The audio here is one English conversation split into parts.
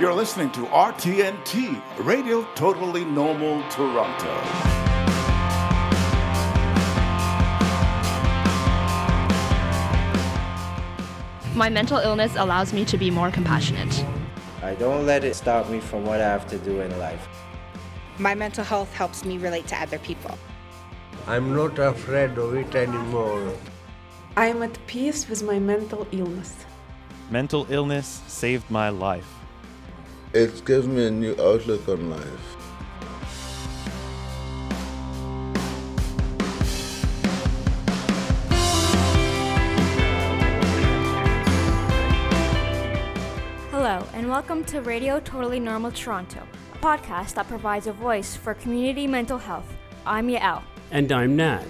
You're listening to RTNT, Radio Totally Normal Toronto. My mental illness allows me to be more compassionate. I don't let it stop me from what I have to do in life. My mental health helps me relate to other people. I'm not afraid of it anymore. I am at peace with my mental illness. Mental illness saved my life. It gives me a new outlook on life. Hello, and welcome to Radio Totally Normal Toronto, a podcast that provides a voice for community mental health. I'm Yael. And I'm Nat.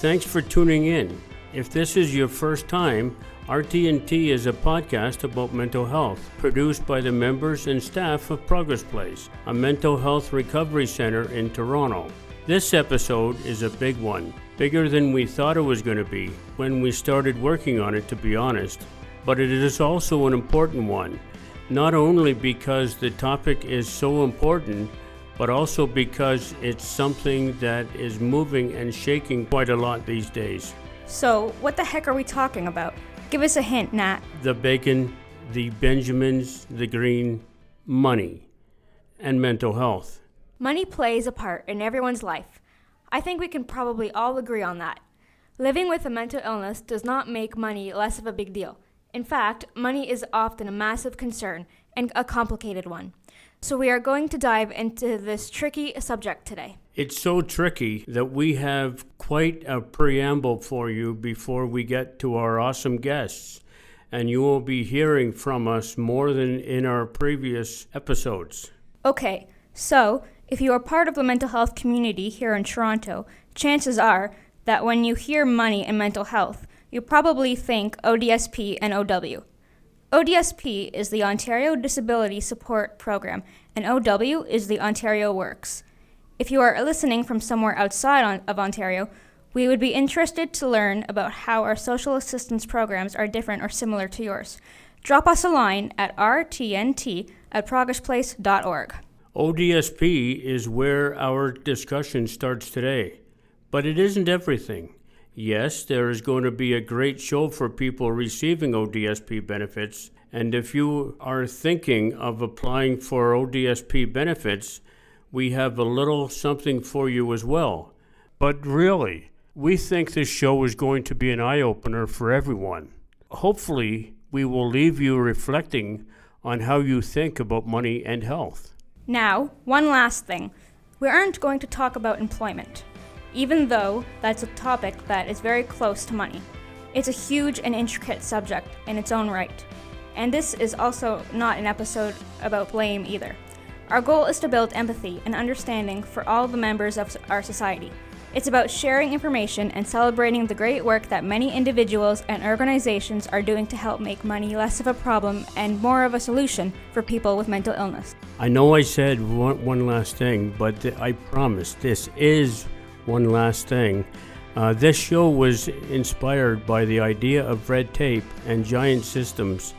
Thanks for tuning in. If this is your first time, RTNT is a podcast about mental health, produced by the members and staff of Progress Place, a mental health recovery center in Toronto. This episode is a big one, bigger than we thought it was going to be when we started working on it, to be honest. But it is also an important one, not only because the topic is so important, but also because it's something that is moving and shaking quite a lot these days. So, what the heck are we talking about? Give us a hint, Nat. The bacon, the Benjamins, the green, money, and mental health. Money plays a part in everyone's life. I think we can probably all agree on that. Living with a mental illness does not make money less of a big deal. In fact, money is often a massive concern and a complicated one. So, we are going to dive into this tricky subject today. It's so tricky that we have quite a preamble for you before we get to our awesome guests. And you will be hearing from us more than in our previous episodes. Okay, so if you are part of the mental health community here in Toronto, chances are that when you hear money and mental health, you probably think ODSP and OW. ODSP is the Ontario Disability Support Program, and OW is the Ontario Works. If you are listening from somewhere outside of Ontario, we would be interested to learn about how our social assistance programs are different or similar to yours. Drop us a line at rtnt at progressplace.org. ODSP is where our discussion starts today, but it isn't everything. Yes, there is going to be a great show for people receiving ODSP benefits, and if you are thinking of applying for ODSP benefits, we have a little something for you as well. But really, we think this show is going to be an eye opener for everyone. Hopefully, we will leave you reflecting on how you think about money and health. Now, one last thing. We aren't going to talk about employment, even though that's a topic that is very close to money. It's a huge and intricate subject in its own right. And this is also not an episode about blame either. Our goal is to build empathy and understanding for all the members of our society. It's about sharing information and celebrating the great work that many individuals and organizations are doing to help make money less of a problem and more of a solution for people with mental illness. I know I said one, one last thing, but th- I promise this is one last thing. Uh, this show was inspired by the idea of red tape and giant systems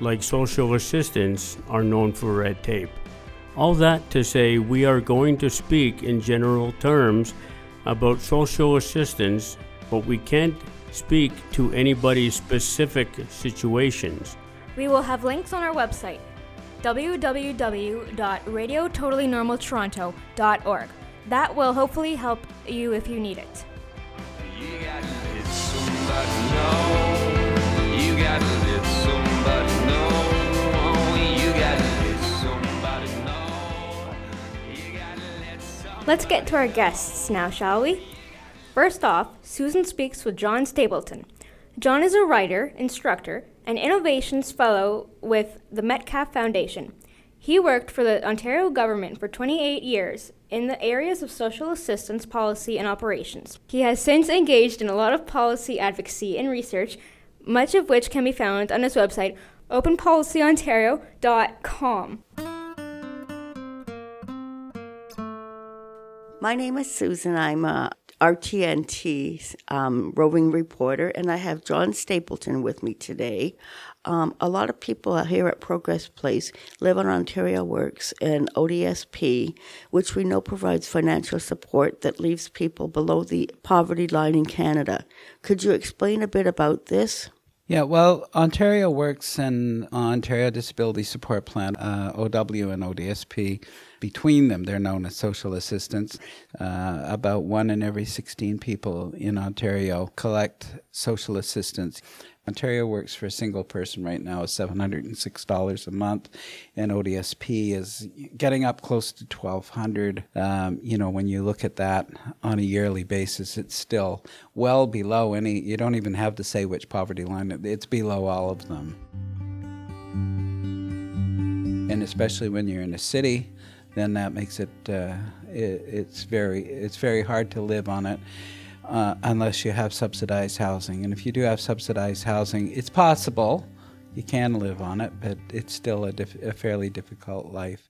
like social assistance are known for red tape. All that to say, we are going to speak in general terms about social assistance, but we can't speak to anybody's specific situations. We will have links on our website www.radiototallynormaltoronto.org. That will hopefully help you if you need it. Let's get to our guests now, shall we? First off, Susan speaks with John Stapleton. John is a writer, instructor, and innovations fellow with the Metcalf Foundation. He worked for the Ontario government for 28 years in the areas of social assistance policy and operations. He has since engaged in a lot of policy advocacy and research, much of which can be found on his website, openpolicyontario.com. My name is Susan. I'm a RTNT um, roving reporter, and I have John Stapleton with me today. Um, a lot of people here at Progress Place live on Ontario Works and ODSP, which we know provides financial support that leaves people below the poverty line in Canada. Could you explain a bit about this? Yeah, well, Ontario Works and Ontario Disability Support Plan, uh, OW and ODSP, between them, they're known as social assistance. Uh, about one in every 16 people in Ontario collect social assistance. Ontario works for a single person right now is $706 a month, and ODSP is getting up close to 1200 um, You know, when you look at that on a yearly basis, it's still well below any, you don't even have to say which poverty line, it's below all of them. And especially when you're in a city, then that makes it, uh, it it's very it's very hard to live on it uh, unless you have subsidized housing. And if you do have subsidized housing, it's possible you can live on it, but it's still a, a fairly difficult life.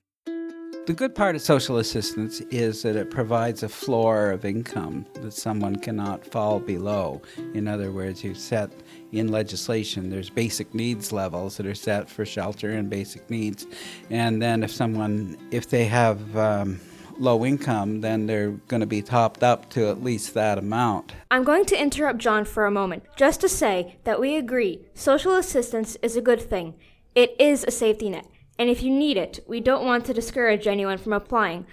The good part of social assistance is that it provides a floor of income that someone cannot fall below. In other words, you set in legislation, there's basic needs levels that are set for shelter and basic needs. And then if someone, if they have um, low income, then they're going to be topped up to at least that amount. I'm going to interrupt John for a moment just to say that we agree social assistance is a good thing. It is a safety net, and if you need it, we don't want to discourage anyone from applying.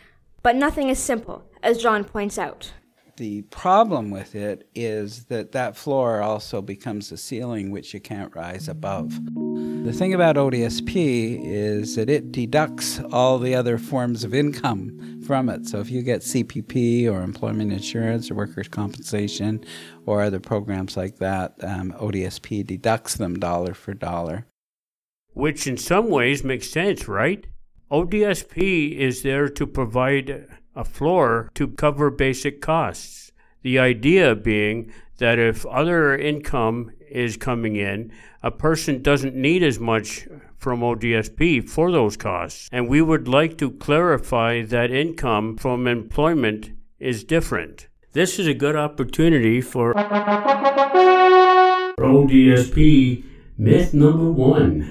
But nothing is simple, as John points out. The problem with it is that that floor also becomes a ceiling which you can't rise above. The thing about ODSP is that it deducts all the other forms of income from it. So if you get CPP or employment insurance or workers' compensation or other programs like that, um, ODSP deducts them dollar for dollar. Which in some ways makes sense, right? ODSP is there to provide a floor to cover basic costs. The idea being that if other income is coming in, a person doesn't need as much from ODSP for those costs. And we would like to clarify that income from employment is different. This is a good opportunity for ODSP myth number one.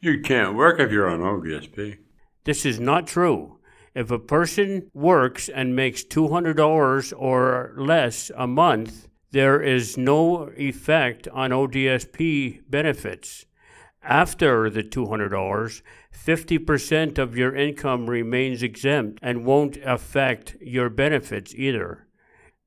You can't work if you're on ODSP. This is not true. If a person works and makes $200 or less a month, there is no effect on ODSP benefits. After the $200, 50% of your income remains exempt and won't affect your benefits either.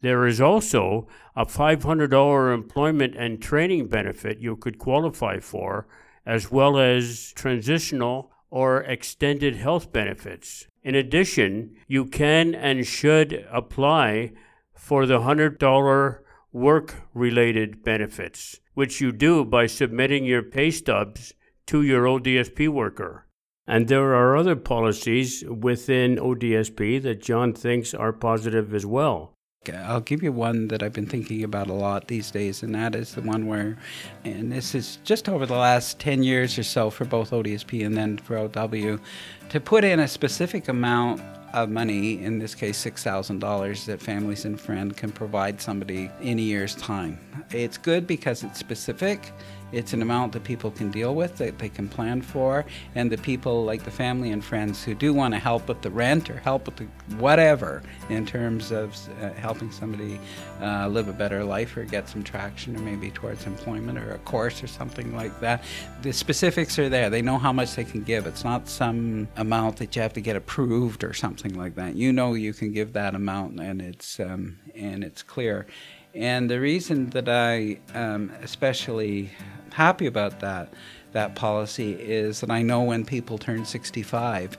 There is also a $500 employment and training benefit you could qualify for, as well as transitional or extended health benefits. In addition, you can and should apply for the $100 work related benefits, which you do by submitting your pay stubs to your ODSP worker. And there are other policies within ODSP that John thinks are positive as well. I'll give you one that I've been thinking about a lot these days, and that is the one where, and this is just over the last 10 years or so for both ODSP and then for OW, to put in a specific amount of money, in this case $6,000, that Families and Friends can provide somebody in a year's time. It's good because it's specific it's an amount that people can deal with, that they can plan for, and the people like the family and friends who do want to help with the rent or help with the whatever in terms of uh, helping somebody uh, live a better life or get some traction or maybe towards employment or a course or something like that. The specifics are there. They know how much they can give. It's not some amount that you have to get approved or something like that. You know you can give that amount and it's um, and it's clear. And the reason that I am especially happy about that that policy is that I know when people turn 65.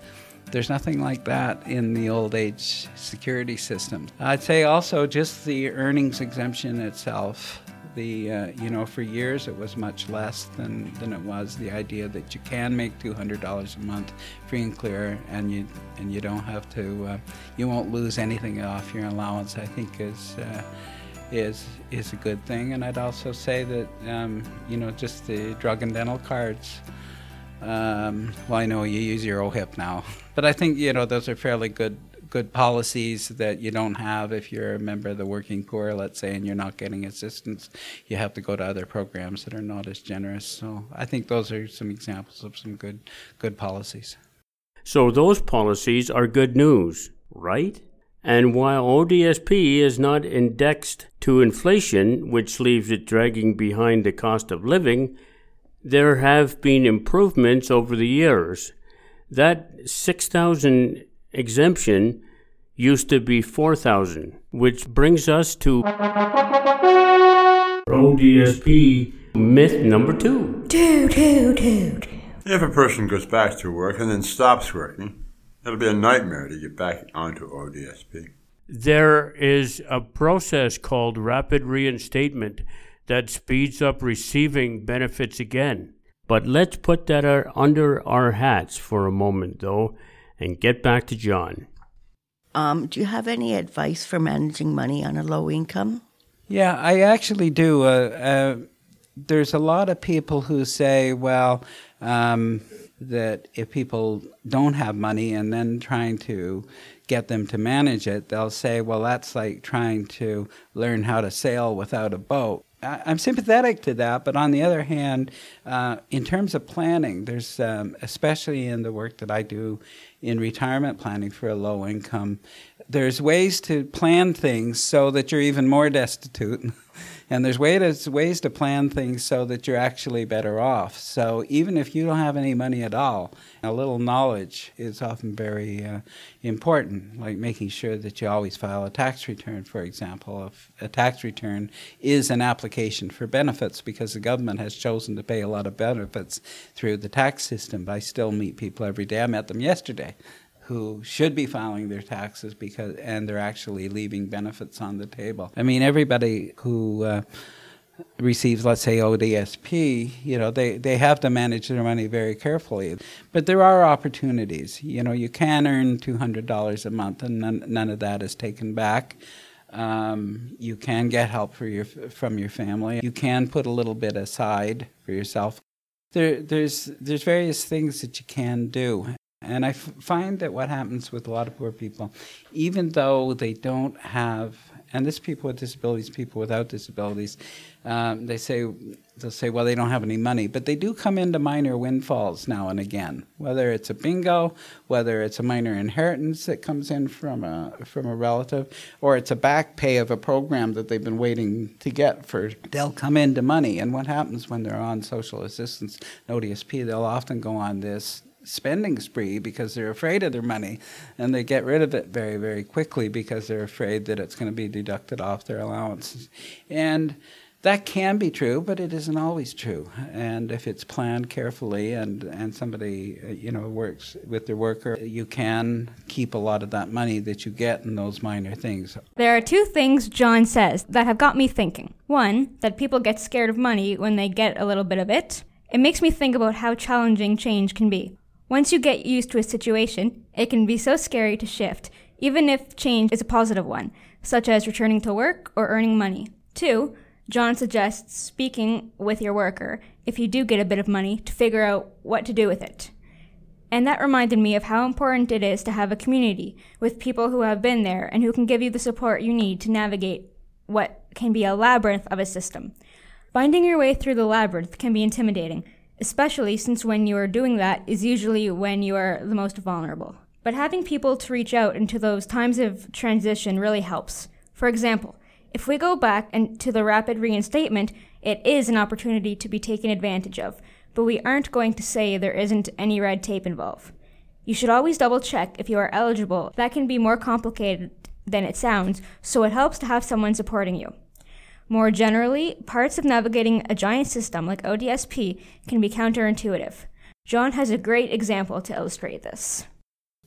There's nothing like that in the old age security system. I'd say also just the earnings exemption itself. The uh, you know for years it was much less than, than it was. The idea that you can make two hundred dollars a month free and clear, and you and you don't have to, uh, you won't lose anything off your allowance. I think is uh, is is a good thing. And I'd also say that um, you know just the drug and dental cards. Um, well, I know you use your OHIP now, but I think you know those are fairly good good policies that you don't have if you're a member of the working poor, let's say, and you're not getting assistance. You have to go to other programs that are not as generous. So I think those are some examples of some good good policies. So those policies are good news, right? And while ODSP is not indexed to inflation, which leaves it dragging behind the cost of living, there have been improvements over the years. That 6,000 exemption used to be 4,000, which brings us to ODSP myth number two. Dude, dude, dude. If a person goes back to work and then stops working, it'll be a nightmare to get back onto ODSP. There is a process called rapid reinstatement that speeds up receiving benefits again. But let's put that under our hats for a moment, though, and get back to John. Um, do you have any advice for managing money on a low income? Yeah, I actually do. Uh, uh, there's a lot of people who say, well, um, that if people don't have money and then trying to get them to manage it, they'll say, well, that's like trying to learn how to sail without a boat. I'm sympathetic to that, but on the other hand, uh, in terms of planning, there's um, especially in the work that I do in retirement planning for a low income, there's ways to plan things so that you're even more destitute. and there's ways, ways to plan things so that you're actually better off. So even if you don't have any money at all, a little knowledge is often very uh, important, like making sure that you always file a tax return, for example. If a tax return is an application for benefits because the government has chosen to pay a lot of benefits through the tax system. But I still meet people every day. I met them yesterday who should be filing their taxes because and they're actually leaving benefits on the table. I mean, everybody who uh, receives, let's say, ODSP, you know, they, they have to manage their money very carefully. But there are opportunities. You know, you can earn $200 a month, and none, none of that is taken back. Um, you can get help for your, from your family. You can put a little bit aside for yourself. There, there's, there's various things that you can do. And I f- find that what happens with a lot of poor people, even though they don't have, and this people with disabilities, people without disabilities, um, they say they'll say, well, they don't have any money, but they do come into minor windfalls now and again. Whether it's a bingo, whether it's a minor inheritance that comes in from a from a relative, or it's a back pay of a program that they've been waiting to get for, they'll come into money. And what happens when they're on social assistance, and ODSP? They'll often go on this spending spree because they're afraid of their money and they get rid of it very very quickly because they're afraid that it's going to be deducted off their allowances. And that can be true but it isn't always true. And if it's planned carefully and and somebody you know works with their worker you can keep a lot of that money that you get in those minor things. There are two things john says that have got me thinking. One that people get scared of money when they get a little bit of it. It makes me think about how challenging change can be once you get used to a situation, it can be so scary to shift, even if change is a positive one, such as returning to work or earning money. Two, John suggests speaking with your worker, if you do get a bit of money, to figure out what to do with it. And that reminded me of how important it is to have a community with people who have been there and who can give you the support you need to navigate what can be a labyrinth of a system. Finding your way through the labyrinth can be intimidating, especially since when you are doing that is usually when you are the most vulnerable. But having people to reach out into those times of transition really helps. For example, if we go back and to the rapid reinstatement, it is an opportunity to be taken advantage of, but we aren't going to say there isn't any red tape involved. You should always double check if you are eligible. That can be more complicated than it sounds, so it helps to have someone supporting you. More generally, parts of navigating a giant system like ODSP can be counterintuitive. John has a great example to illustrate this.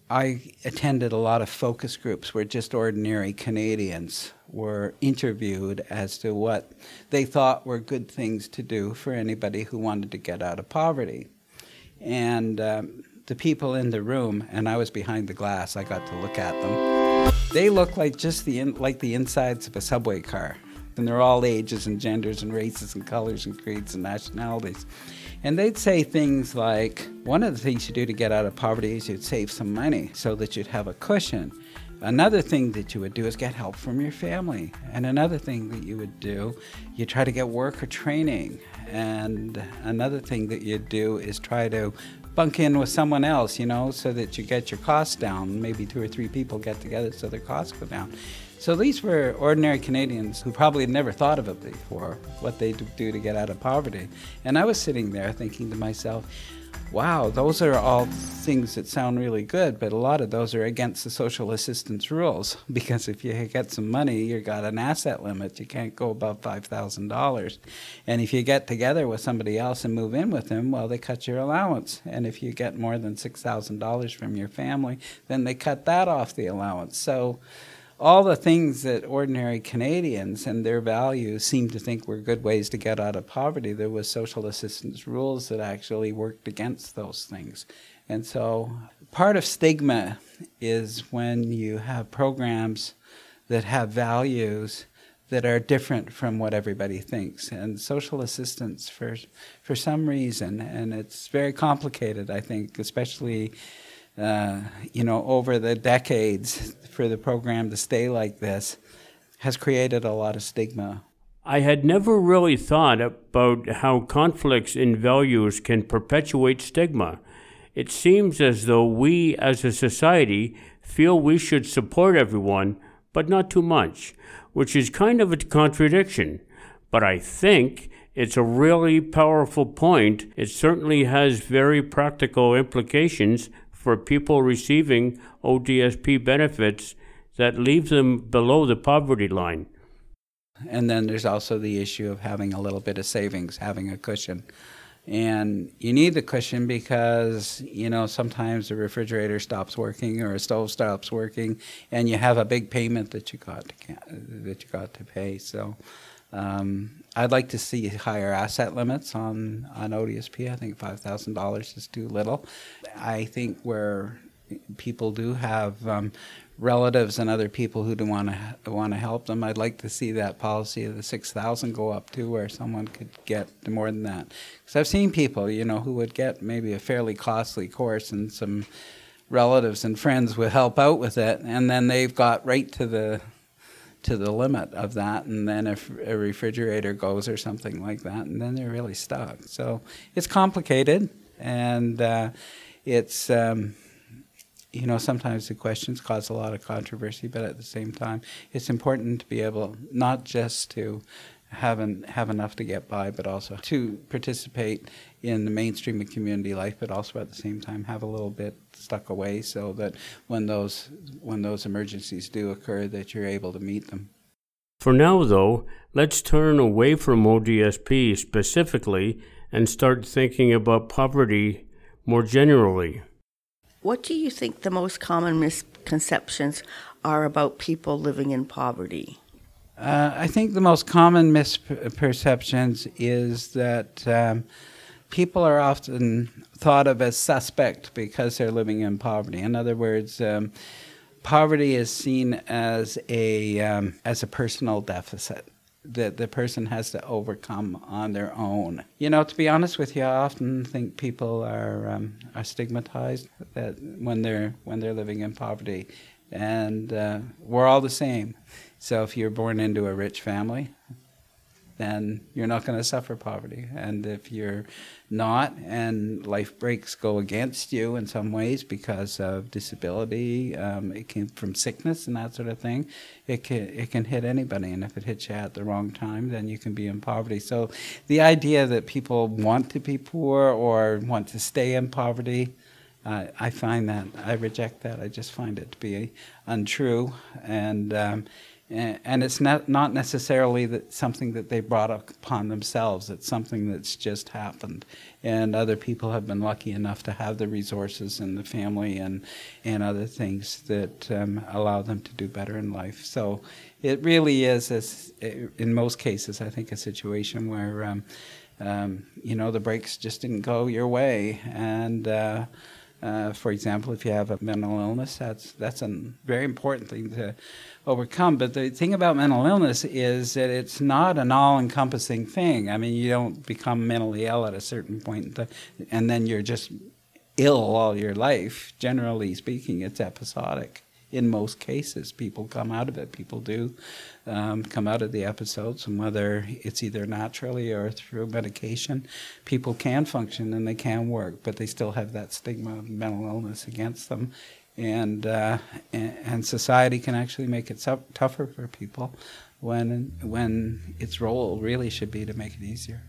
I attended a lot of focus groups where just ordinary Canadians were interviewed as to what they thought were good things to do for anybody who wanted to get out of poverty. And um, the people in the room, and I was behind the glass, I got to look at them. They looked like just the in, like the insides of a subway car and they're all ages and genders and races and colors and creeds and nationalities. And they'd say things like, one of the things you do to get out of poverty is you'd save some money so that you'd have a cushion. Another thing that you would do is get help from your family. And another thing that you would do, you try to get work or training. And another thing that you do is try to bunk in with someone else, you know, so that you get your costs down. Maybe two or three people get together so their costs go down. So these were ordinary Canadians who probably had never thought of it before, what they do to get out of poverty. And I was sitting there thinking to myself, wow, those are all things that sound really good, but a lot of those are against the social assistance rules because if you get some money, you've got an asset limit. You can't go above $5,000. And if you get together with somebody else and move in with them, well, they cut your allowance. And if you get more than $6,000 from your family, then they cut that off the allowance. So all the things that ordinary Canadians and their values seem to think were good ways to get out of poverty, there was social assistance rules that actually worked against those things. And so part of stigma is when you have programs that have values that are different from what everybody thinks. And social assistance, for, for some reason, and it's very complicated, I think, especially uh, you know, over the decades for the program to stay like this has created a lot of stigma. I had never really thought about how conflicts in values can perpetuate stigma. It seems as though we as a society feel we should support everyone, but not too much, which is kind of a contradiction. But I think it's a really powerful point. It certainly has very practical implications for people receiving ODSP benefits that leave them below the poverty line. And then there's also the issue of having a little bit of savings, having a cushion. And you need the cushion because, you know, sometimes the refrigerator stops working or a stove stops working and you have a big payment that you got to, that you got to pay. So um, I'd like to see higher asset limits on, on ODSP. I think $5,000 is too little. I think where people do have um, relatives and other people who do want to want to help them, I'd like to see that policy of the 6,000 go up to where someone could get more than that. Because I've seen people, you know, who would get maybe a fairly costly course and some relatives and friends would help out with it, and then they've got right to the to the limit of that, and then if a refrigerator goes or something like that, and then they're really stuck. So it's complicated, and uh, it's um, you know sometimes the questions cause a lot of controversy, but at the same time, it's important to be able not just to have, an, have enough to get by, but also to participate in the mainstream of community life, but also at the same time have a little bit stuck away so that when those, when those emergencies do occur, that you're able to meet them. For now, though, let's turn away from ODSP specifically and start thinking about poverty more generally. What do you think the most common misconceptions are about people living in poverty? Uh, I think the most common misperceptions is that um, people are often thought of as suspect because they're living in poverty. In other words, um, poverty is seen as a um, as a personal deficit that the person has to overcome on their own. You know, to be honest with you, I often think people are um, are stigmatized that when they're when they're living in poverty, and uh, we're all the same. So if you're born into a rich family, then you're not going to suffer poverty. And if you're not, and life breaks go against you in some ways because of disability, um, it came from sickness and that sort of thing, it can it can hit anybody. And if it hits you at the wrong time, then you can be in poverty. So the idea that people want to be poor or want to stay in poverty. Uh, I find that I reject that. I just find it to be untrue, and um, and it's not, necessarily that something that they brought upon themselves. It's something that's just happened. And other people have been lucky enough to have the resources and the family and, and other things that um, allow them to do better in life. So it really is, as, in most cases, I think, a situation where, um, um, you know, the breaks just didn't go your way. And, uh, uh, for example, if you have a mental illness, that's that's a very important thing to overcome. But the thing about mental illness is that it's not an all-encompassing thing. I mean, you don't become mentally ill at a certain point, and then you're just ill all your life. Generally speaking, it's episodic. in most cases. People come out of it. People do um, come out of the episodes, and whether it's either naturally or through medication, people can function and they can work, but they still have that stigma of mental illness against them. And, uh, and society can actually make it tougher for people when, when its role really should be to make it easier.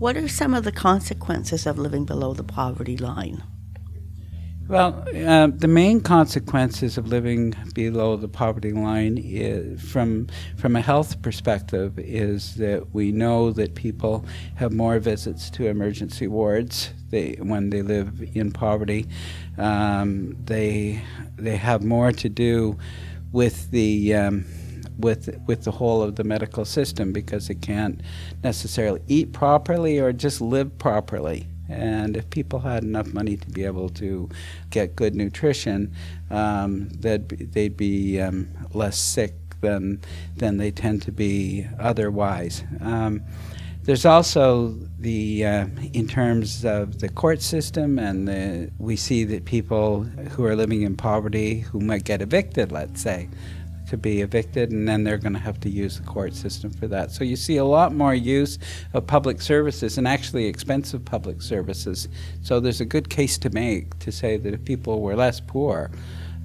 What are some of the consequences of living below the poverty line? Well, uh, the main consequences of living below the poverty line, is, from from a health perspective, is that we know that people have more visits to emergency wards. They, when they live in poverty, um, they they have more to do with the um, with with the whole of the medical system because they can't necessarily eat properly or just live properly. And if people had enough money to be able to get good nutrition, um, they'd be, they'd be um, less sick than than they tend to be otherwise. Um, there's also the uh, in terms of the court system, and the, we see that people who are living in poverty who might get evicted, let's say, to be evicted, and then they're going to have to use the court system for that. So you see a lot more use of public services and actually expensive public services. So there's a good case to make to say that if people were less poor,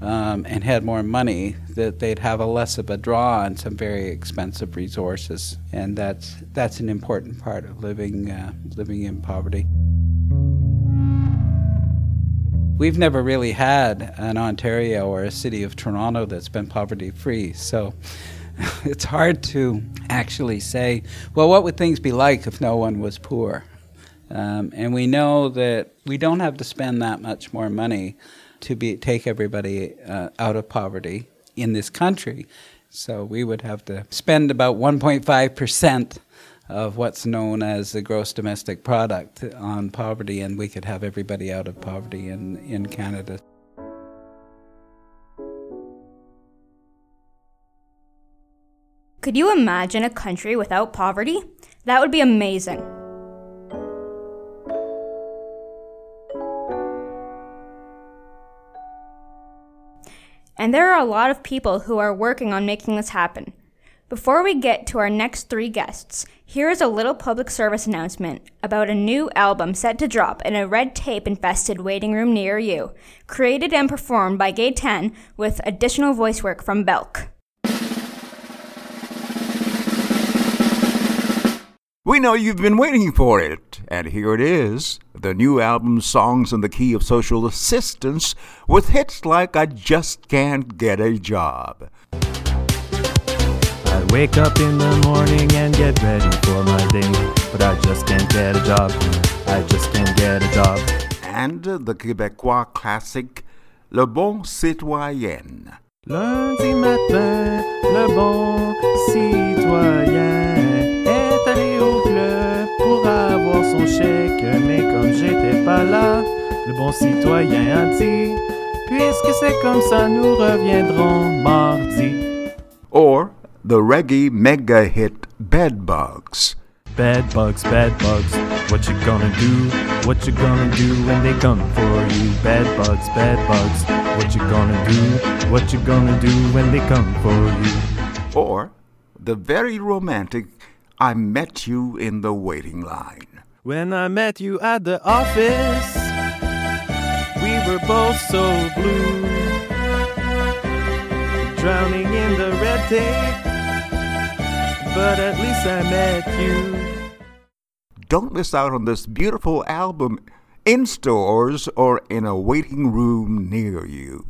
um, and had more money, that they'd have a less of a draw on some very expensive resources, and that's that's an important part of living uh, living in poverty. We've never really had an Ontario or a city of Toronto that's been poverty free. So it's hard to actually say, well, what would things be like if no one was poor? Um, and we know that we don't have to spend that much more money to be, take everybody uh, out of poverty in this country. So we would have to spend about 1.5 percent of what's known as the gross domestic product on poverty, and we could have everybody out of poverty in, in Canada. Could you imagine a country without poverty? That would be amazing. And there are a lot of people who are working on making this happen. Before we get to our next three guests, here is a little public service announcement about a new album set to drop in a red tape infested waiting room near you, created and performed by Gay 10 with additional voice work from Belk. We know you've been waiting for it, and here it is the new album Songs in the Key of Social Assistance with hits like I Just Can't Get a Job. I wake up in the morning and get ready for my day, but I just can't get a job. I just can't get a job. And the Québécois classic Le Bon Citoyen. Lundi matin, le bon citoyen est allé au club pour avoir son chèque, mais comme j'étais pas là, le bon citoyen a dit Puisque c'est comme ça, nous reviendrons mardi. Or the reggae mega hit Bed Bugs. Bed bugs, bed bugs, what you gonna do? What you gonna do when they come for you? Bed bugs, bed bugs, what you gonna do? What you gonna do when they come for you? Or the very romantic I met you in the waiting line. When I met you at the office, we were both so blue, drowning in the red tape but at least I met you. Don't miss out on this beautiful album in stores or in a waiting room near you.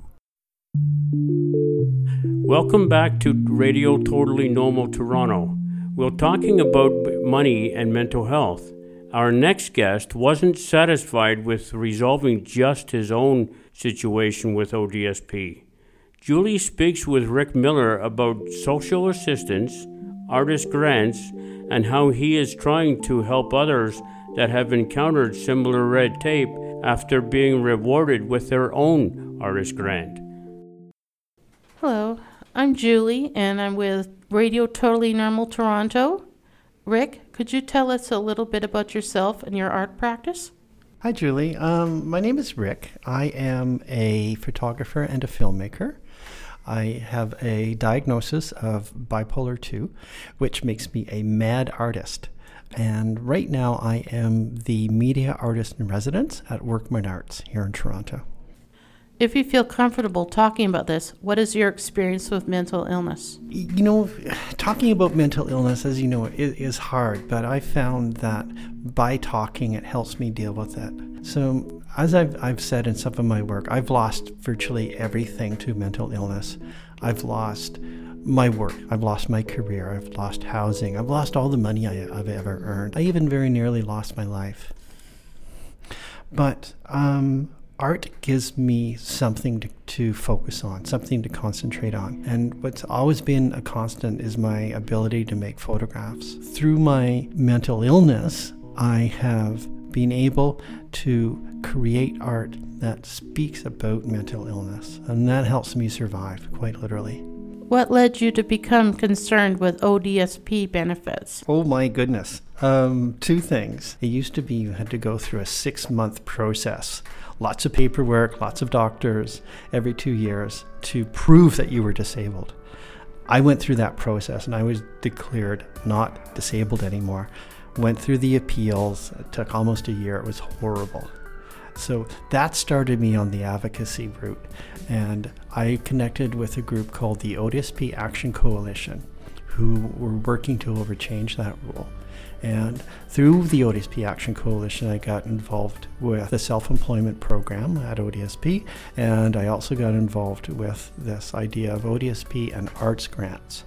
Welcome back to Radio Totally Normal Toronto. We're talking about money and mental health. Our next guest wasn't satisfied with resolving just his own situation with ODSP. Julie speaks with Rick Miller about social assistance artist grants, and how he is trying to help others that have encountered similar red tape after being rewarded with their own artist grant. Hello, I'm Julie, and I'm with Radio Totally Normal Toronto. Rick, could you tell us a little bit about yourself and your art practice? Hi, Julie. Um, my name is Rick. I am a photographer and a filmmaker. I have a diagnosis of bipolar 2, which makes me a mad artist. And right now, I am the media artist in residence at Workman Arts here in Toronto. If you feel comfortable talking about this, what is your experience with mental illness? You know, talking about mental illness, as you know, is, is hard, but I found that by talking, it helps me deal with it. So, as I've, I've said in some of my work, I've lost virtually everything to mental illness. I've lost my work, I've lost my career, I've lost housing, I've lost all the money I, have ever earned. I even very nearly lost my life. But um, art gives me something to, to, focus on, something to concentrate on. And what's always been a constant is my ability to make photographs. Through my mental illness, I have been able to create art that speaks about mental illness, and that helps me survive, quite literally. What led you to become concerned with ODSP benefits? Oh my goodness. Um, two things. It used to be you had to go through a six month process lots of paperwork, lots of doctors every two years to prove that you were disabled. I went through that process and I was declared not disabled anymore. Went through the appeals, it took almost a year, it was horrible. So that started me on the advocacy route. And I connected with a group called the ODSP Action Coalition, who were working to overchange that rule. And through the ODSP Action Coalition, I got involved with the self employment program at ODSP, and I also got involved with this idea of ODSP and arts grants.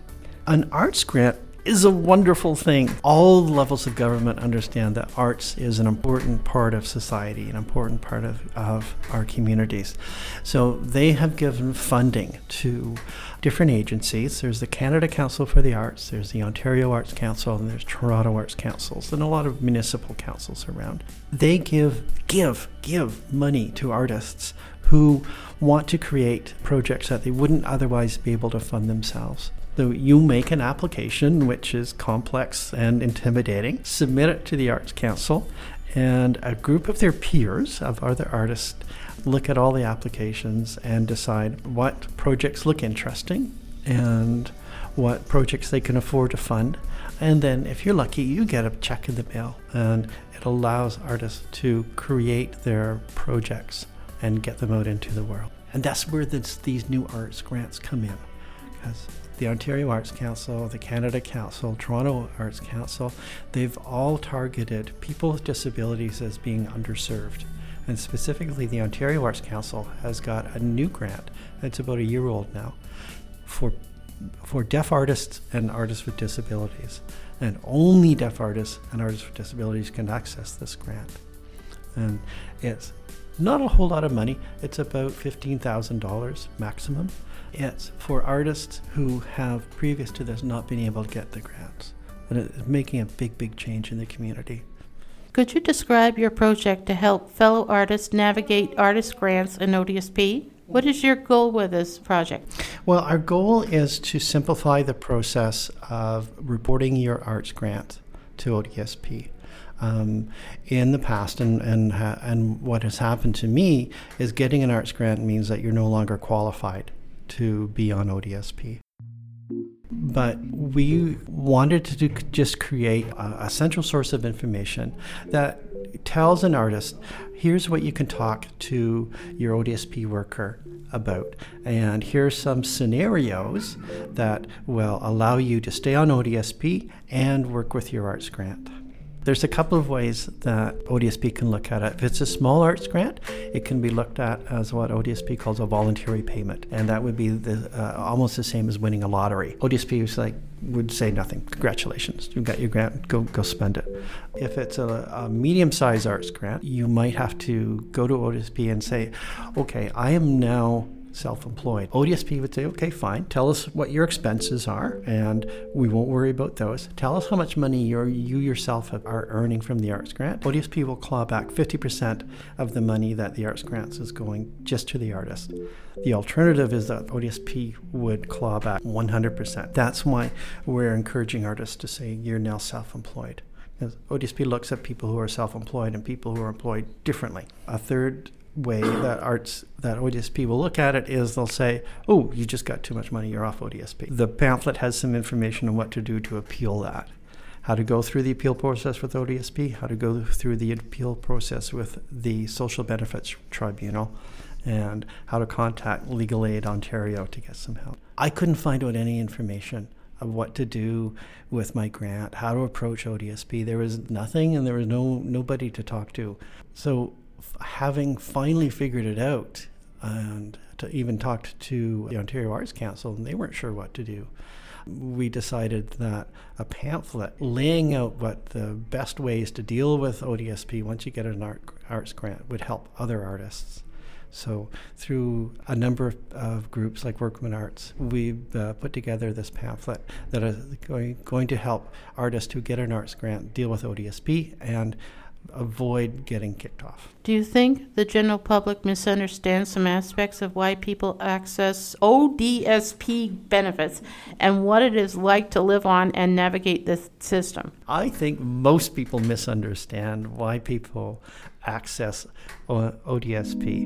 An arts grant is a wonderful thing. All levels of government understand that arts is an important part of society, an important part of, of our communities. So they have given funding to different agencies. There's the Canada Council for the Arts, there's the Ontario Arts Council, and there's Toronto Arts Councils, and a lot of municipal councils around. They give, give, give money to artists who want to create projects that they wouldn't otherwise be able to fund themselves. So you make an application which is complex and intimidating, submit it to the Arts Council, and a group of their peers, of other artists, look at all the applications and decide what projects look interesting and what projects they can afford to fund. And then, if you're lucky, you get a check in the mail, and it allows artists to create their projects and get them out into the world. And that's where this, these new arts grants come in. Because the Ontario Arts Council, the Canada Council, Toronto Arts Council, they've all targeted people with disabilities as being underserved. And specifically, the Ontario Arts Council has got a new grant, it's about a year old now, for, for deaf artists and artists with disabilities. And only deaf artists and artists with disabilities can access this grant. And it's not a whole lot of money, it's about $15,000 maximum. It's for artists who have, previous to this, not been able to get the grants. And it's making a big, big change in the community. Could you describe your project to help fellow artists navigate artist grants and ODSP? What is your goal with this project? Well, our goal is to simplify the process of reporting your arts grant to ODSP. Um, in the past, and and ha- and what has happened to me is getting an arts grant means that you're no longer qualified to be on ODSP. But we wanted to just create a, a central source of information that tells an artist here's what you can talk to your ODSP worker about. And here's some scenarios that will allow you to stay on ODSP and work with your arts grant. There's a couple of ways that ODSP can look at it. If it's a small arts grant, it can be looked at as what ODSP calls a voluntary payment, and that would be the, uh, almost the same as winning a lottery. ODSP was like would say nothing. Congratulations, you got your grant. Go go spend it. If it's a, a medium-sized arts grant, you might have to go to ODSP and say, "Okay, I am now self employed. ODSP would say, okay, fine, tell us what your expenses are, and we won't worry about those. Tell us how much money you you yourself are earning from the arts grant. ODSP will claw back 50% of the money that the arts grants is going just to the artist. The alternative is that ODSP would claw back 100%. That's why we're encouraging artists to say, you're now self employed. ODSP looks at people who are self employed and people who are employed differently. A third way that arts that ODSP will look at it is they'll say, "Oh, you just got too much money. You're off ODSP." The pamphlet has some information on what to do to appeal that, how to go through the appeal process with ODSP, how to go through the appeal process with the Social Benefits Tribunal, and how to contact Legal Aid Ontario to get some help. I couldn't find out any information of what to do with my grant, how to approach ODSP. There was nothing, and there was no nobody to talk to. So having finally figured it out and to even talked to the Ontario Arts Council, and they weren't sure what to do. We decided that a pamphlet laying out what the best ways to deal with ODSP once you get an art, arts grant would help other artists. So, through a number of groups like Workman Arts, we've uh, put together this pamphlet that is going, going to help artists who get an arts grant deal with ODSP and avoid getting kicked off. Do you think the general public misunderstands some aspects of why people access ODSP benefits and what it is like to live on and navigate this system? I think most people misunderstand why people access ODSP.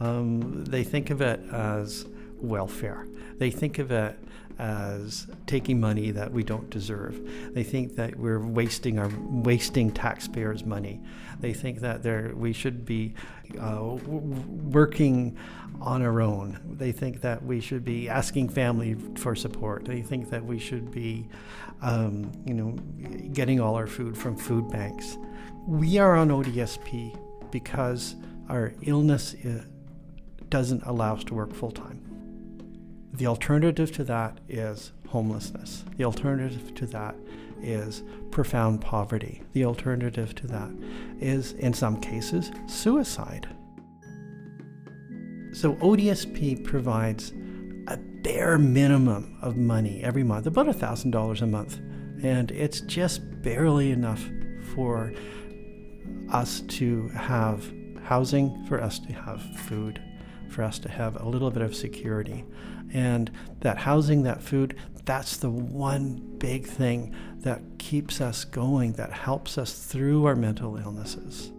Um, they think of it as welfare. They think of it as taking money that we don't deserve. They think that we're wasting our wasting taxpayers' money. They think that we should be uh, working on our own. They think that we should be asking family for support. They think that we should be, um, you know, getting all our food from food banks. We are on ODSP because our illness uh, doesn't allow us to work full time. The alternative to that is homelessness. The alternative to that is profound poverty. The alternative to that is, in some cases, suicide. So ODSP provides a bare minimum of money every month, about $1,000 a month. And it's just barely enough for us to have housing, for us to have food, for us to have a little bit of security. And that housing, that food, that's the one big thing that keeps us going, that helps us through our mental illnesses.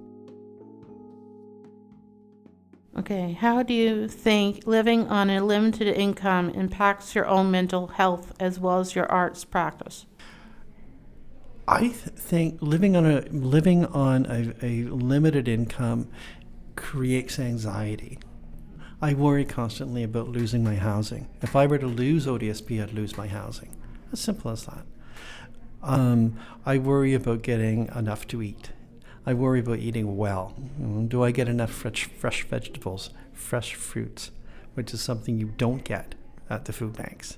Okay, how do you think living on a limited income impacts your own mental health as well as your arts practice? I th- think living on a living on a, a limited income creates anxiety. I worry constantly about losing my housing. If I were to lose ODSP, I'd lose my housing. As simple as that. Um, I worry about getting enough to eat. I worry about eating well. Do I get enough fresh, fresh vegetables, fresh fruits, which is something you don't get at the food banks?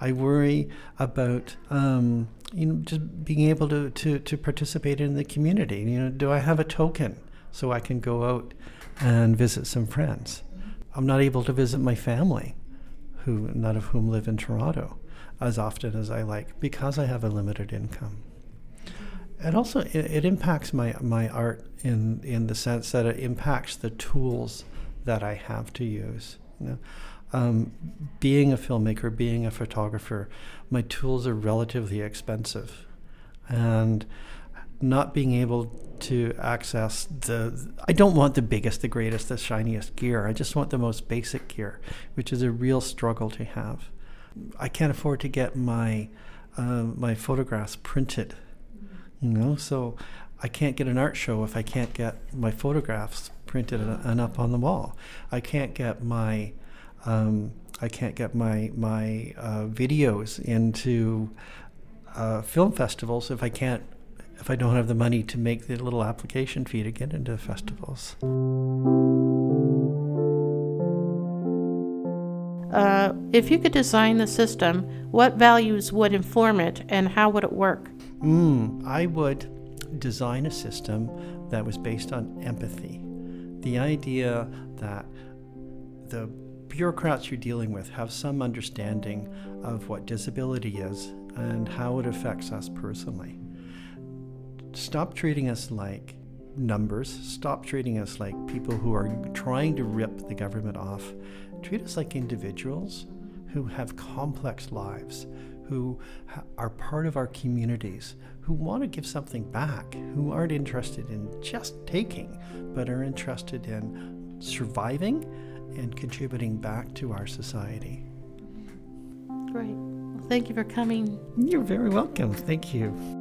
I worry about um, you know just being able to, to, to participate in the community. You know, do I have a token so I can go out and visit some friends? I'm not able to visit my family, who none of whom live in Toronto, as often as I like because I have a limited income. It also, it, it impacts my my art in in the sense that it impacts the tools that I have to use. You know? um, being a filmmaker, being a photographer, my tools are relatively expensive, and not being able to access the I don't want the biggest, the greatest, the shiniest gear. I just want the most basic gear, which is a real struggle to have. I can't afford to get my uh, my photographs printed, you know. So I can't get an art show if I can't get my photographs printed and up on the wall. I can't get my um, I can't get my my uh, videos into uh, film festivals if I can't if I don't have the money to make the little application fee to get into festivals. Uh, if you could design the system, what values would inform it and how would it work? Mm, I would design a system that was based on empathy. The idea that the bureaucrats you're dealing with have some understanding of what disability is and how it affects us personally. Stop treating us like numbers. Stop treating us like people who are trying to rip the government off. Treat us like individuals who have complex lives, who are part of our communities, who want to give something back, who aren't interested in just taking, but are interested in surviving and contributing back to our society. Great. Well, thank you for coming. You're very welcome. Thank you.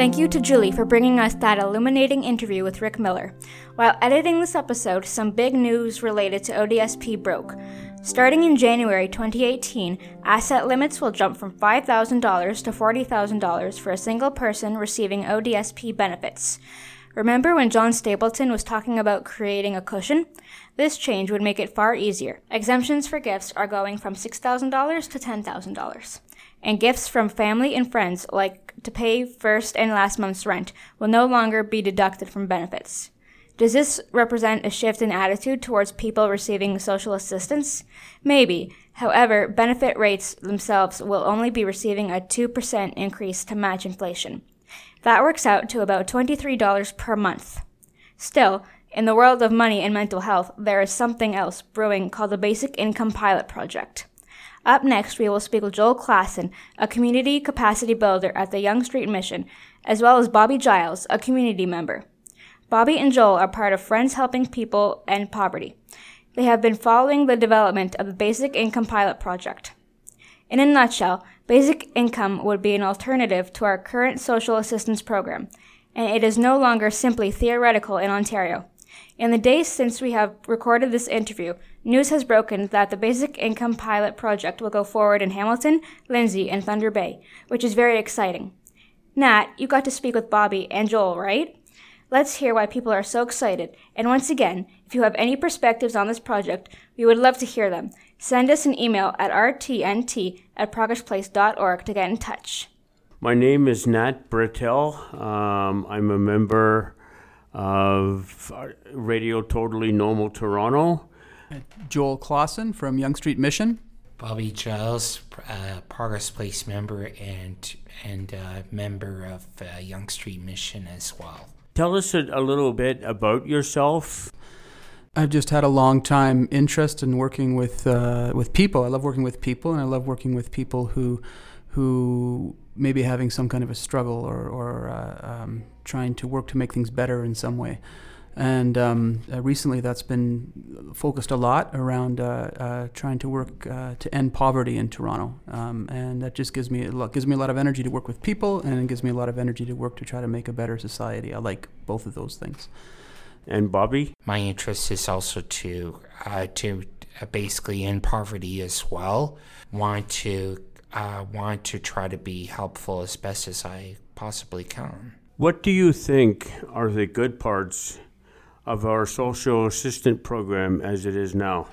Thank you to Julie for bringing us that illuminating interview with Rick Miller. While editing this episode, some big news related to ODSP broke. Starting in January 2018, asset limits will jump from $5,000 to $40,000 for a single person receiving ODSP benefits. Remember when John Stapleton was talking about creating a cushion? This change would make it far easier. Exemptions for gifts are going from $6,000 to $10,000. And gifts from family and friends, like to pay first and last month's rent, will no longer be deducted from benefits. Does this represent a shift in attitude towards people receiving social assistance? Maybe. However, benefit rates themselves will only be receiving a 2% increase to match inflation. That works out to about $23 per month. Still, in the world of money and mental health, there is something else brewing called the Basic Income Pilot Project. Up next, we will speak with Joel Klassen, a community capacity builder at the Yonge Street Mission, as well as Bobby Giles, a community member. Bobby and Joel are part of Friends Helping People End Poverty. They have been following the development of the Basic Income Pilot Project. In a nutshell, basic income would be an alternative to our current social assistance program, and it is no longer simply theoretical in Ontario. In the days since we have recorded this interview, news has broken that the Basic Income Pilot Project will go forward in Hamilton, Lindsay, and Thunder Bay, which is very exciting. Nat, you got to speak with Bobby and Joel, right? Let's hear why people are so excited. And once again, if you have any perspectives on this project, we would love to hear them. Send us an email at rtnt at progressplace.org to get in touch. My name is Nat Brittel. Um, I'm a member of Radio Totally Normal Toronto. Joel Clausen from Young Street Mission. Bobby Giles, uh, Progress Place member and and uh, member of uh, Yonge Street Mission as well. Tell us a, a little bit about yourself. I've just had a long time interest in working with uh, with people. I love working with people, and I love working with people who who may be having some kind of a struggle or, or uh, um, trying to work to make things better in some way. And um, uh, recently, that's been focused a lot around uh, uh, trying to work uh, to end poverty in Toronto, um, and that just gives me a lot, gives me a lot of energy to work with people, and it gives me a lot of energy to work to try to make a better society. I like both of those things. And Bobby, my interest is also to uh, to uh, basically end poverty as well. Want to want to try to be helpful as best as I possibly can. What do you think are the good parts? of our social assistant program as it is now?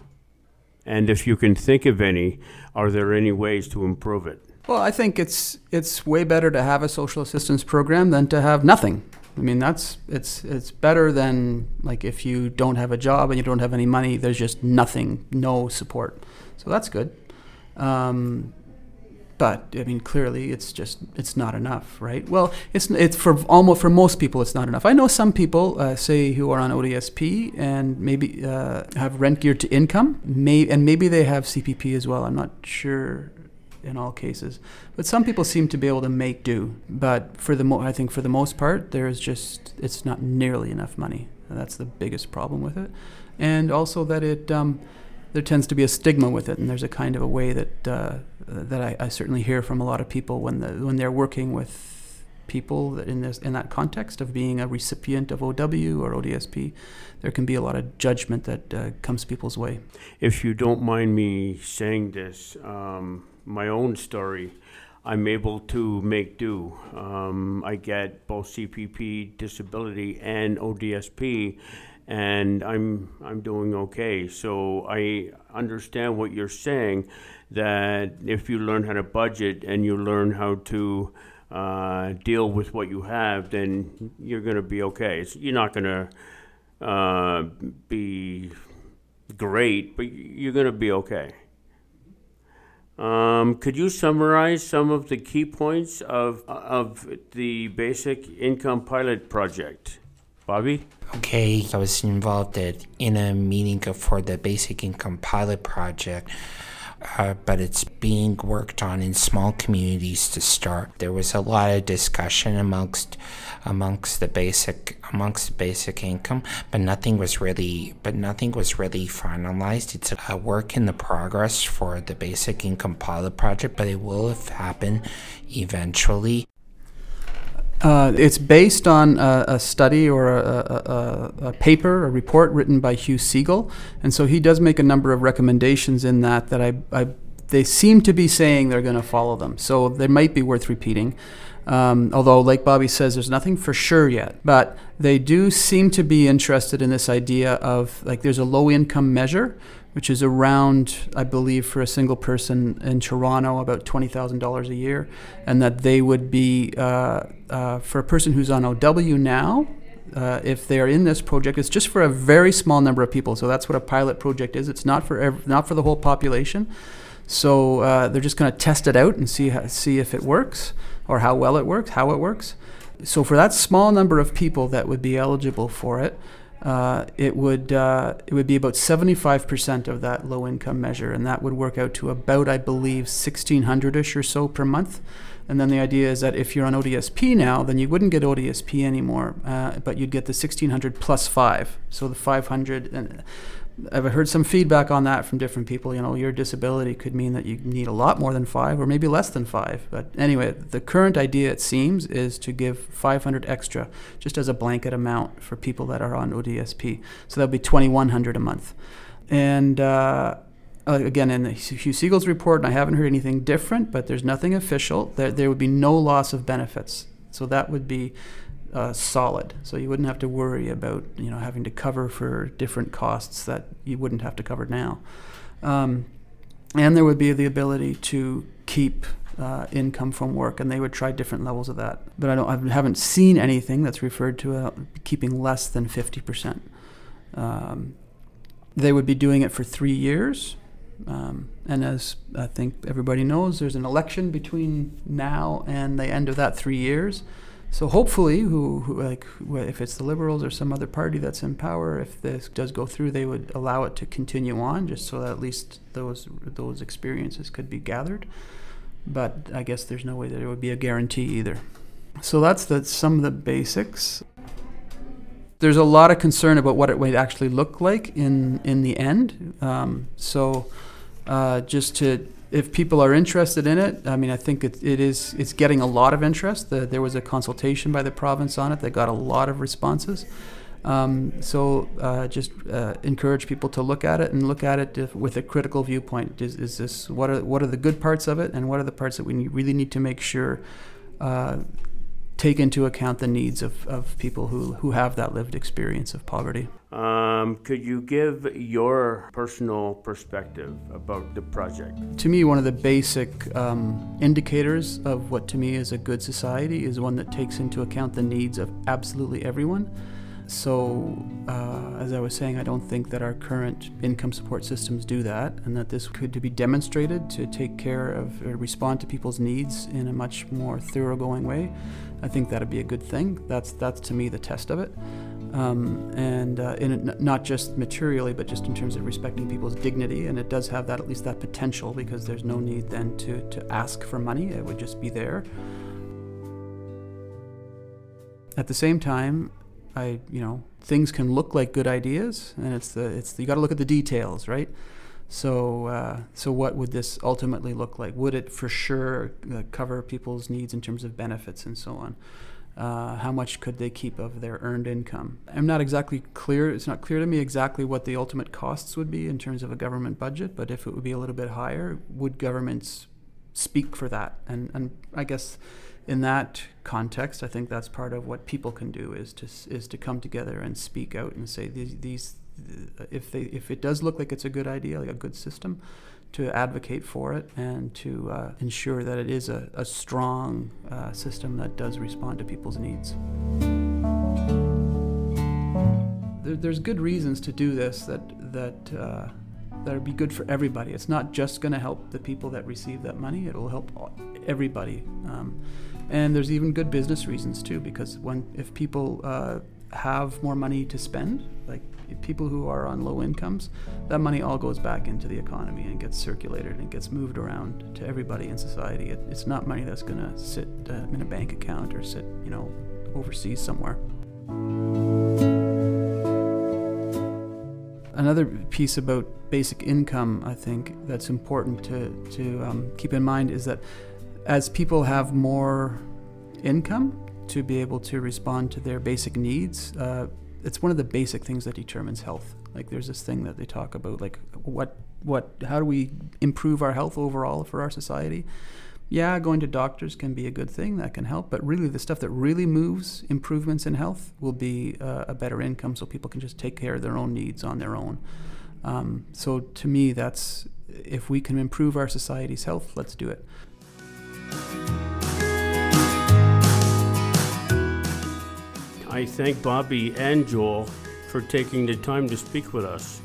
And if you can think of any, are there any ways to improve it? Well, I think it's it's way better to have a social assistance program than to have nothing. I mean, that's it's it's better than like if you don't have a job and you don't have any money. There's just nothing, no support. So that's good. Um, but I mean, clearly, it's just it's not enough, right? Well, it's it's for almost for most people, it's not enough. I know some people, uh, say, who are on ODSP and maybe uh, have rent geared to income, may and maybe they have CPP as well. I'm not sure in all cases, but some people seem to be able to make do. But for the mo- I think for the most part, there's just it's not nearly enough money. That's the biggest problem with it, and also that it. Um, there tends to be a stigma with it, and there's a kind of a way that uh, that I, I, certainly hear from a lot of people when the, when they're working with people in this in that context of being a recipient of OW or ODSP, there can be a lot of judgment that uh, comes people's way. If you don't mind me saying this, um, my own story. I'm able to make do. Um, I get both CPP disability and ODSP, and I'm I'm doing okay. So I understand what you're saying, that if you learn how to budget and you learn how to uh, deal with what you have, then you're going to be okay. It's, you're not going to uh, be great, but you're going to be okay. Um, could you summarize some of the key points of of the basic income pilot project, Bobby? Okay, I was involved in a meeting for the basic income pilot project uh, but it's being worked on in small communities to start. There was a lot of discussion amongst amongst the basic amongst basic income, but nothing was really but nothing was really finalized. It's a work in the progress for the basic income pilot project, but it will have happened eventually. Uh, it's based on a, a study or a, a, a, paper, a report written by Hugh Segal, and so he does make a number of recommendations in that that I, I they seem to be saying they're going to follow them. So they might be worth repeating. Um, although, like Bobby says, there's nothing for sure yet. But they do seem to be interested in this idea of like there's a low income measure which is around, I believe, for a single person in Toronto, about $20,000 a year. And that they would be, uh, uh, for a person who's on OW now, uh, if they are in this project, it's just for a very small number of people. So that's what a pilot project is. It's not for ev- not for the whole population. So uh, they're just going to test it out and see how, see if it works or how well it works, how it works. So for that small number of people that would be eligible for it, uh, it would uh, it would be about 75% of that low income measure, and that would work out to about I believe 1600ish or so per month. And then the idea is that if you're on ODSP now, then you wouldn't get ODSP anymore, uh, but you'd get the 1600 plus five, so the 500. And I've heard some feedback on that from different people. You know, your disability could mean that you need a lot more than five, or maybe less than five. But anyway, the current idea, it seems, is to give 500 extra, just as a blanket amount for people that are on ODSP. So that'll be 2,100 a month. And uh, again, in the Hugh Segal's report, and I haven't heard anything different, but there's nothing official. There, there would be no loss of benefits. So that would be uh, solid. So you wouldn't have to worry about you know having to cover for different costs that you wouldn't have to cover now. Um, and there would be the ability to keep uh, income from work, and they would try different levels of that. But I don't, I haven't seen anything that's referred to uh, keeping less than fifty percent. Um, they would be doing it for three years. Um, and as I think everybody knows, there's an election between now and the end of that three years. So hopefully, who, who, like if it's the Liberals or some other party that's in power, if this does go through, they would allow it to continue on, just so that at least those those experiences could be gathered. But I guess there's no way that it would be a guarantee either. So that's the some of the basics. There's a lot of concern about what it would actually look like in in the end. Um, so uh, just to if people are interested in it, I mean, I think it, it is it's getting a lot of interest. The, there was a consultation by the province on it that got a lot of responses. Um, so uh, just uh, encourage people to look at it and look at it with a critical viewpoint. Is, is this what are what are the good parts of it, and what are the parts that we really need to make sure uh, take into account the needs of, of people who, who have that lived experience of poverty. Um, could you give your personal perspective about the project? To me, one of the basic um, indicators of what to me is a good society is one that takes into account the needs of absolutely everyone. So, uh, as I was saying, I don't think that our current income support systems do that, and that this could be demonstrated to take care of or respond to people's needs in a much more thoroughgoing way. I think that'd be a good thing. That's that's to me the test of it, um, and uh, in not just materially, but just in terms of respecting people's dignity. And it does have that at least that potential because there's no need then to to ask for money. It would just be there. At the same time, I, you know, things can look like good ideas, and it's the it's the, you got to look at the details, right? So, uh, so what would this ultimately look like? Would it for sure uh, cover people's needs in terms of benefits and so on? Uh, how much could they keep of their earned income? I'm not exactly clear. It's not clear to me exactly what the ultimate costs would be in terms of a government budget. But if it would be a little bit higher, would governments speak for that. And and I guess in that context, I think that's part of what people can do is to is to come together and speak out and say these these if they if it does look like it's a good idea, like a good system, to advocate for it and to uh, ensure that it is a, a strong uh, system that does respond to people's needs. There, there's good reasons to do this that that uh, that would be good for everybody. It's not just going to help the people that receive that money; it will help everybody. Um, and there's even good business reasons too, because when if people uh, have more money to spend, people who are on low incomes, that money all goes back into the economy and gets circulated and gets moved around to everybody in society. It, it's not money that's going to sit uh, in a bank account or sit, you know, overseas somewhere. Another piece about basic income, I think, that's important to, to um, keep in mind is that as people have more income to be able to respond to their basic needs, uh, it's one of the basic things that determines health. Like there's this thing that they talk about, like what what how do we improve our health overall for our society? Yeah, going to doctors can be a good thing that can help, but really the stuff that really moves improvements in health will be uh, a better income, so people can just take care of their own needs on their own. Um, so to me, that's if we can improve our society's health, let's do it. I thank Bobby and Joel for taking the time to speak with us.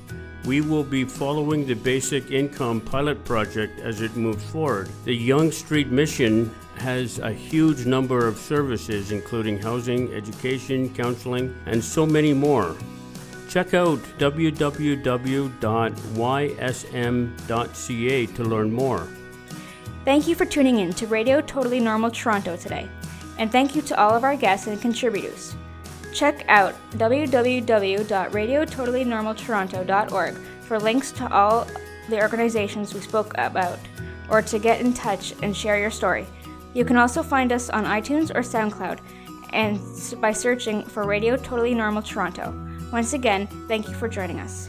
We will be following the Basic Income Pilot Project as it moves forward. The Yonge Street Mission has a huge number of services, including housing, education, counseling, and so many more. Check out www.ysm.ca to learn more. Thank you for tuning in to Radio Totally Normal Toronto today, and thank you to all of our guests and contributors. Check out www.radiototallynormaltoronto.org for links to all the organizations we spoke about or to get in touch and share your story. You can also find us on iTunes or SoundCloud and by searching for Radio Totally Normal Toronto. Once again, thank you for joining us.